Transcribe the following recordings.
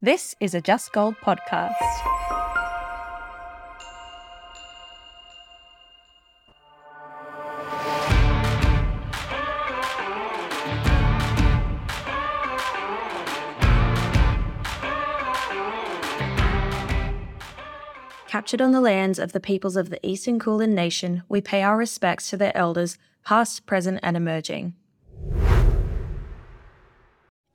This is a Just Gold podcast. Captured on the lands of the peoples of the Eastern Kulin Nation, we pay our respects to their elders, past, present, and emerging.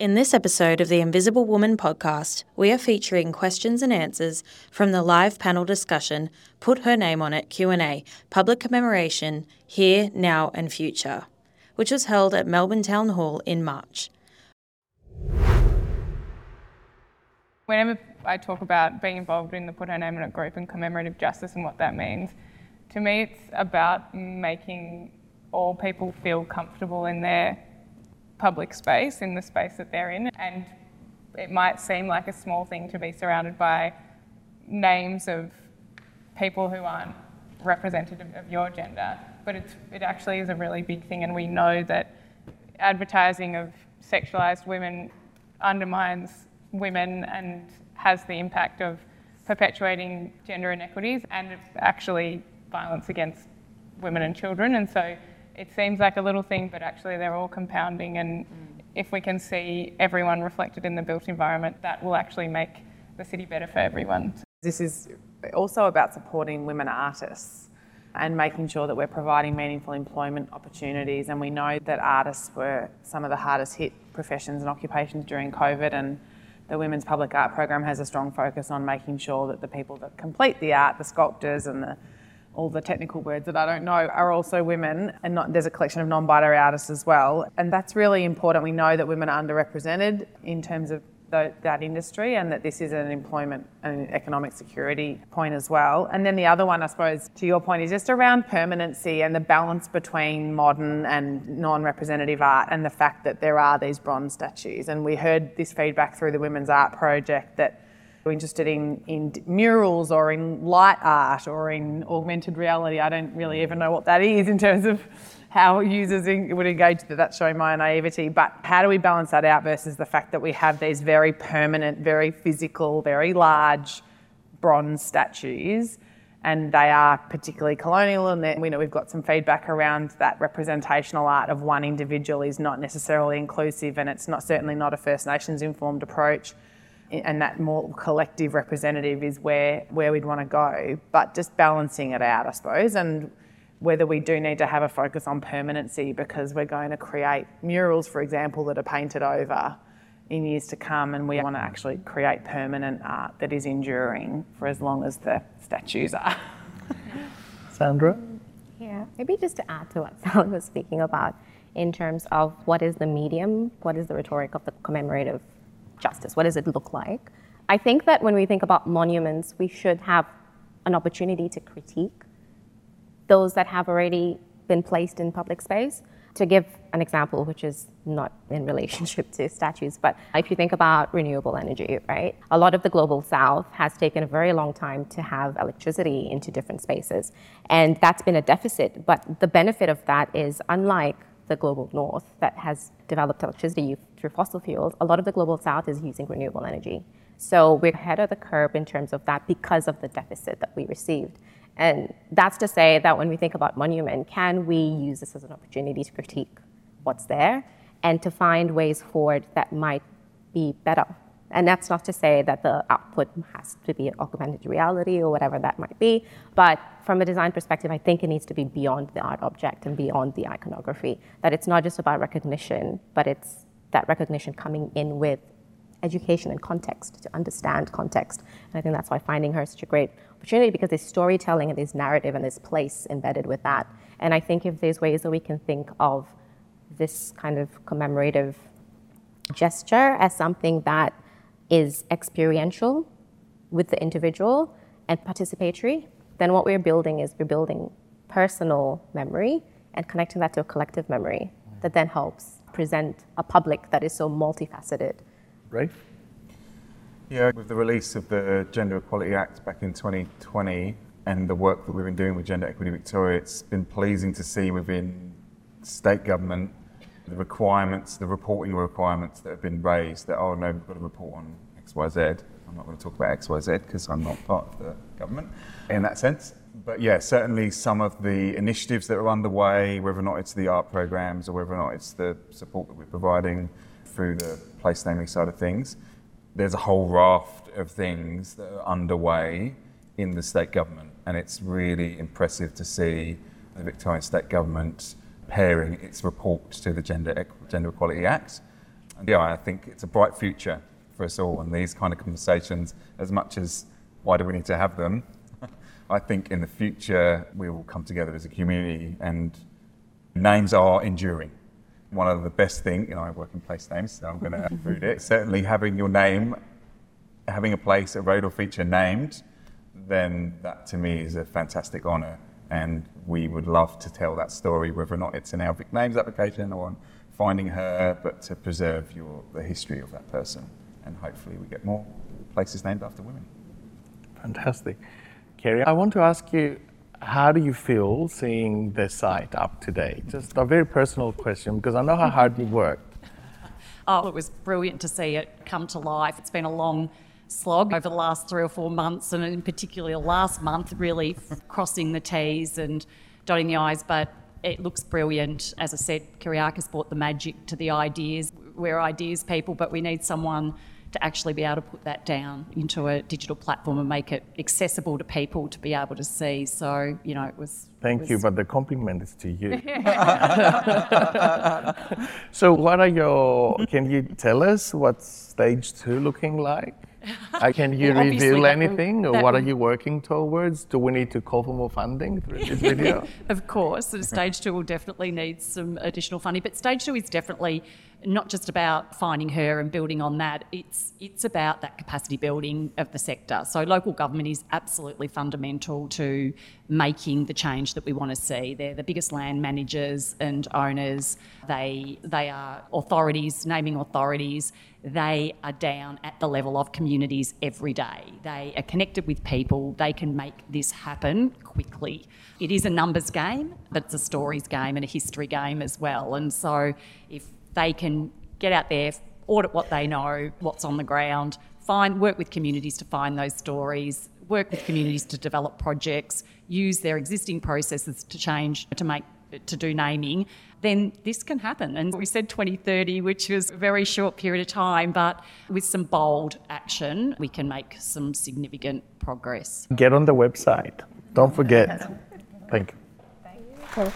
In this episode of the Invisible Woman podcast, we are featuring questions and answers from the live panel discussion Put Her Name on It Q&A, public commemoration Here, Now and Future, which was held at Melbourne Town Hall in March. Whenever I talk about being involved in the Put Her Name on It group and commemorative justice and what that means, to me it's about making all people feel comfortable in their public space, in the space that they're in. And it might seem like a small thing to be surrounded by names of people who aren't representative of your gender, but it's, it actually is a really big thing. And we know that advertising of sexualised women undermines women and has the impact of perpetuating gender inequities and actually violence against women and children. And so it seems like a little thing, but actually they're all compounding. And mm. if we can see everyone reflected in the built environment, that will actually make the city better for everyone. This is also about supporting women artists and making sure that we're providing meaningful employment opportunities. And we know that artists were some of the hardest hit professions and occupations during COVID. And the Women's Public Art Program has a strong focus on making sure that the people that complete the art, the sculptors and the all the technical words that I don't know are also women, and not, there's a collection of non binary artists as well. And that's really important. We know that women are underrepresented in terms of the, that industry, and that this is an employment and economic security point as well. And then the other one, I suppose, to your point, is just around permanency and the balance between modern and non representative art, and the fact that there are these bronze statues. And we heard this feedback through the Women's Art Project that interested in, in murals or in light art or in augmented reality. I don't really even know what that is in terms of how users would engage That's showing my naivety. But how do we balance that out versus the fact that we have these very permanent, very physical, very large bronze statues? and they are particularly colonial and we know we've got some feedback around that representational art of one individual is not necessarily inclusive and it's not certainly not a First Nations informed approach and that more collective representative is where where we'd want to go. But just balancing it out, I suppose, and whether we do need to have a focus on permanency because we're going to create murals, for example, that are painted over in years to come, and we want to actually create permanent art that is enduring for as long as the statues are. Sandra? Yeah, maybe just to add to what Sally was speaking about in terms of what is the medium, what is the rhetoric of the commemorative justice? What does it look like? I think that when we think about monuments, we should have an opportunity to critique those that have already been placed in public space. To give an example, which is not in relationship to statues, but if you think about renewable energy, right? A lot of the global south has taken a very long time to have electricity into different spaces. And that's been a deficit. But the benefit of that is, unlike the global north that has developed electricity through fossil fuels, a lot of the global south is using renewable energy. So we're ahead of the curve in terms of that because of the deficit that we received. And that's to say that when we think about monument, can we use this as an opportunity to critique what's there and to find ways forward that might be better and that's not to say that the output has to be augmented reality or whatever that might be. But from a design perspective, I think it needs to be beyond the art object and beyond the iconography. That it's not just about recognition, but it's that recognition coming in with education and context to understand context. And I think that's why finding her is such a great opportunity because there's storytelling and there's narrative and there's place embedded with that. And I think if there's ways that we can think of this kind of commemorative gesture as something that is experiential with the individual and participatory, then what we're building is we're building personal memory and connecting that to a collective memory that then helps present a public that is so multifaceted. Rafe? Yeah, with the release of the Gender Equality Act back in 2020 and the work that we've been doing with Gender Equity Victoria, it's been pleasing to see within state government the requirements, the reporting requirements that have been raised that, oh no, we've got to report on XYZ. I'm not going to talk about XYZ because I'm not part of the government in that sense. But yeah, certainly some of the initiatives that are underway, whether or not it's the art programs or whether or not it's the support that we're providing through the place naming side of things, there's a whole raft of things that are underway in the state government. And it's really impressive to see the Victorian State Government pairing its report to the Gender, Gender Equality Act. And yeah, I think it's a bright future for us all. And these kind of conversations, as much as why do we need to have them, I think in the future we will come together as a community and names are enduring. One of the best things, you know, I work in place names, so I'm going to read it. Certainly having your name, having a place, a road or feature named, then that to me is a fantastic honour. And we would love to tell that story, whether or not it's in our Vic Names application or on finding her, but to preserve your, the history of that person. And hopefully we get more places named after women. Fantastic. Kerry, I want to ask you, how do you feel seeing the site up to date? Just a very personal question because I know how hard you worked. Oh, it was brilliant to see it come to life. It's been a long slog over the last three or four months, and in particular last month, really crossing the T's and dotting the I's. But it looks brilliant. As I said, Kyriakos brought the magic to the ideas. We're ideas people, but we need someone to actually be able to put that down into a digital platform and make it accessible to people to be able to see. So, you know, it was. Thank was you, but the compliment is to you. so, what are your? Can you tell us what stage two looking like? Uh, can you Well, reveal anything, or what are you working towards? Do we need to call for more funding through this video? Of course, stage two will definitely need some additional funding, but stage two is definitely not just about finding her and building on that. It's it's about that capacity building of the sector. So local government is absolutely fundamental to making the change that we want to see. They're the biggest land managers and owners. They they are authorities, naming authorities. They are down at the level of communities every day. They are connected with people. They can make this happen quickly. It is a numbers game, but it's a stories game and a history game as well. And so if they can get out there, audit what they know, what's on the ground, find work with communities to find those stories, work with communities to develop projects, use their existing processes to change to make to do naming, then this can happen. And we said 2030, which was a very short period of time, but with some bold action, we can make some significant progress. Get on the website. Don't forget. Thank you.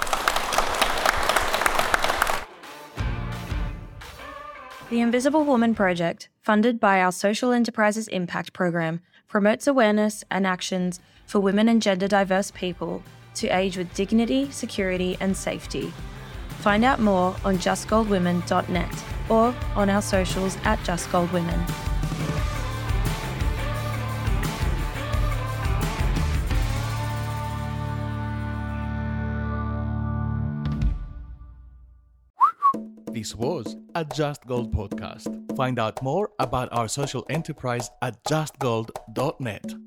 The Invisible Woman Project, funded by our Social Enterprises Impact Program, promotes awareness and actions for women and gender diverse people to age with dignity, security, and safety. Find out more on justgoldwomen.net or on our socials at justgoldwomen. This was a Just Gold podcast. Find out more about our social enterprise at justgold.net.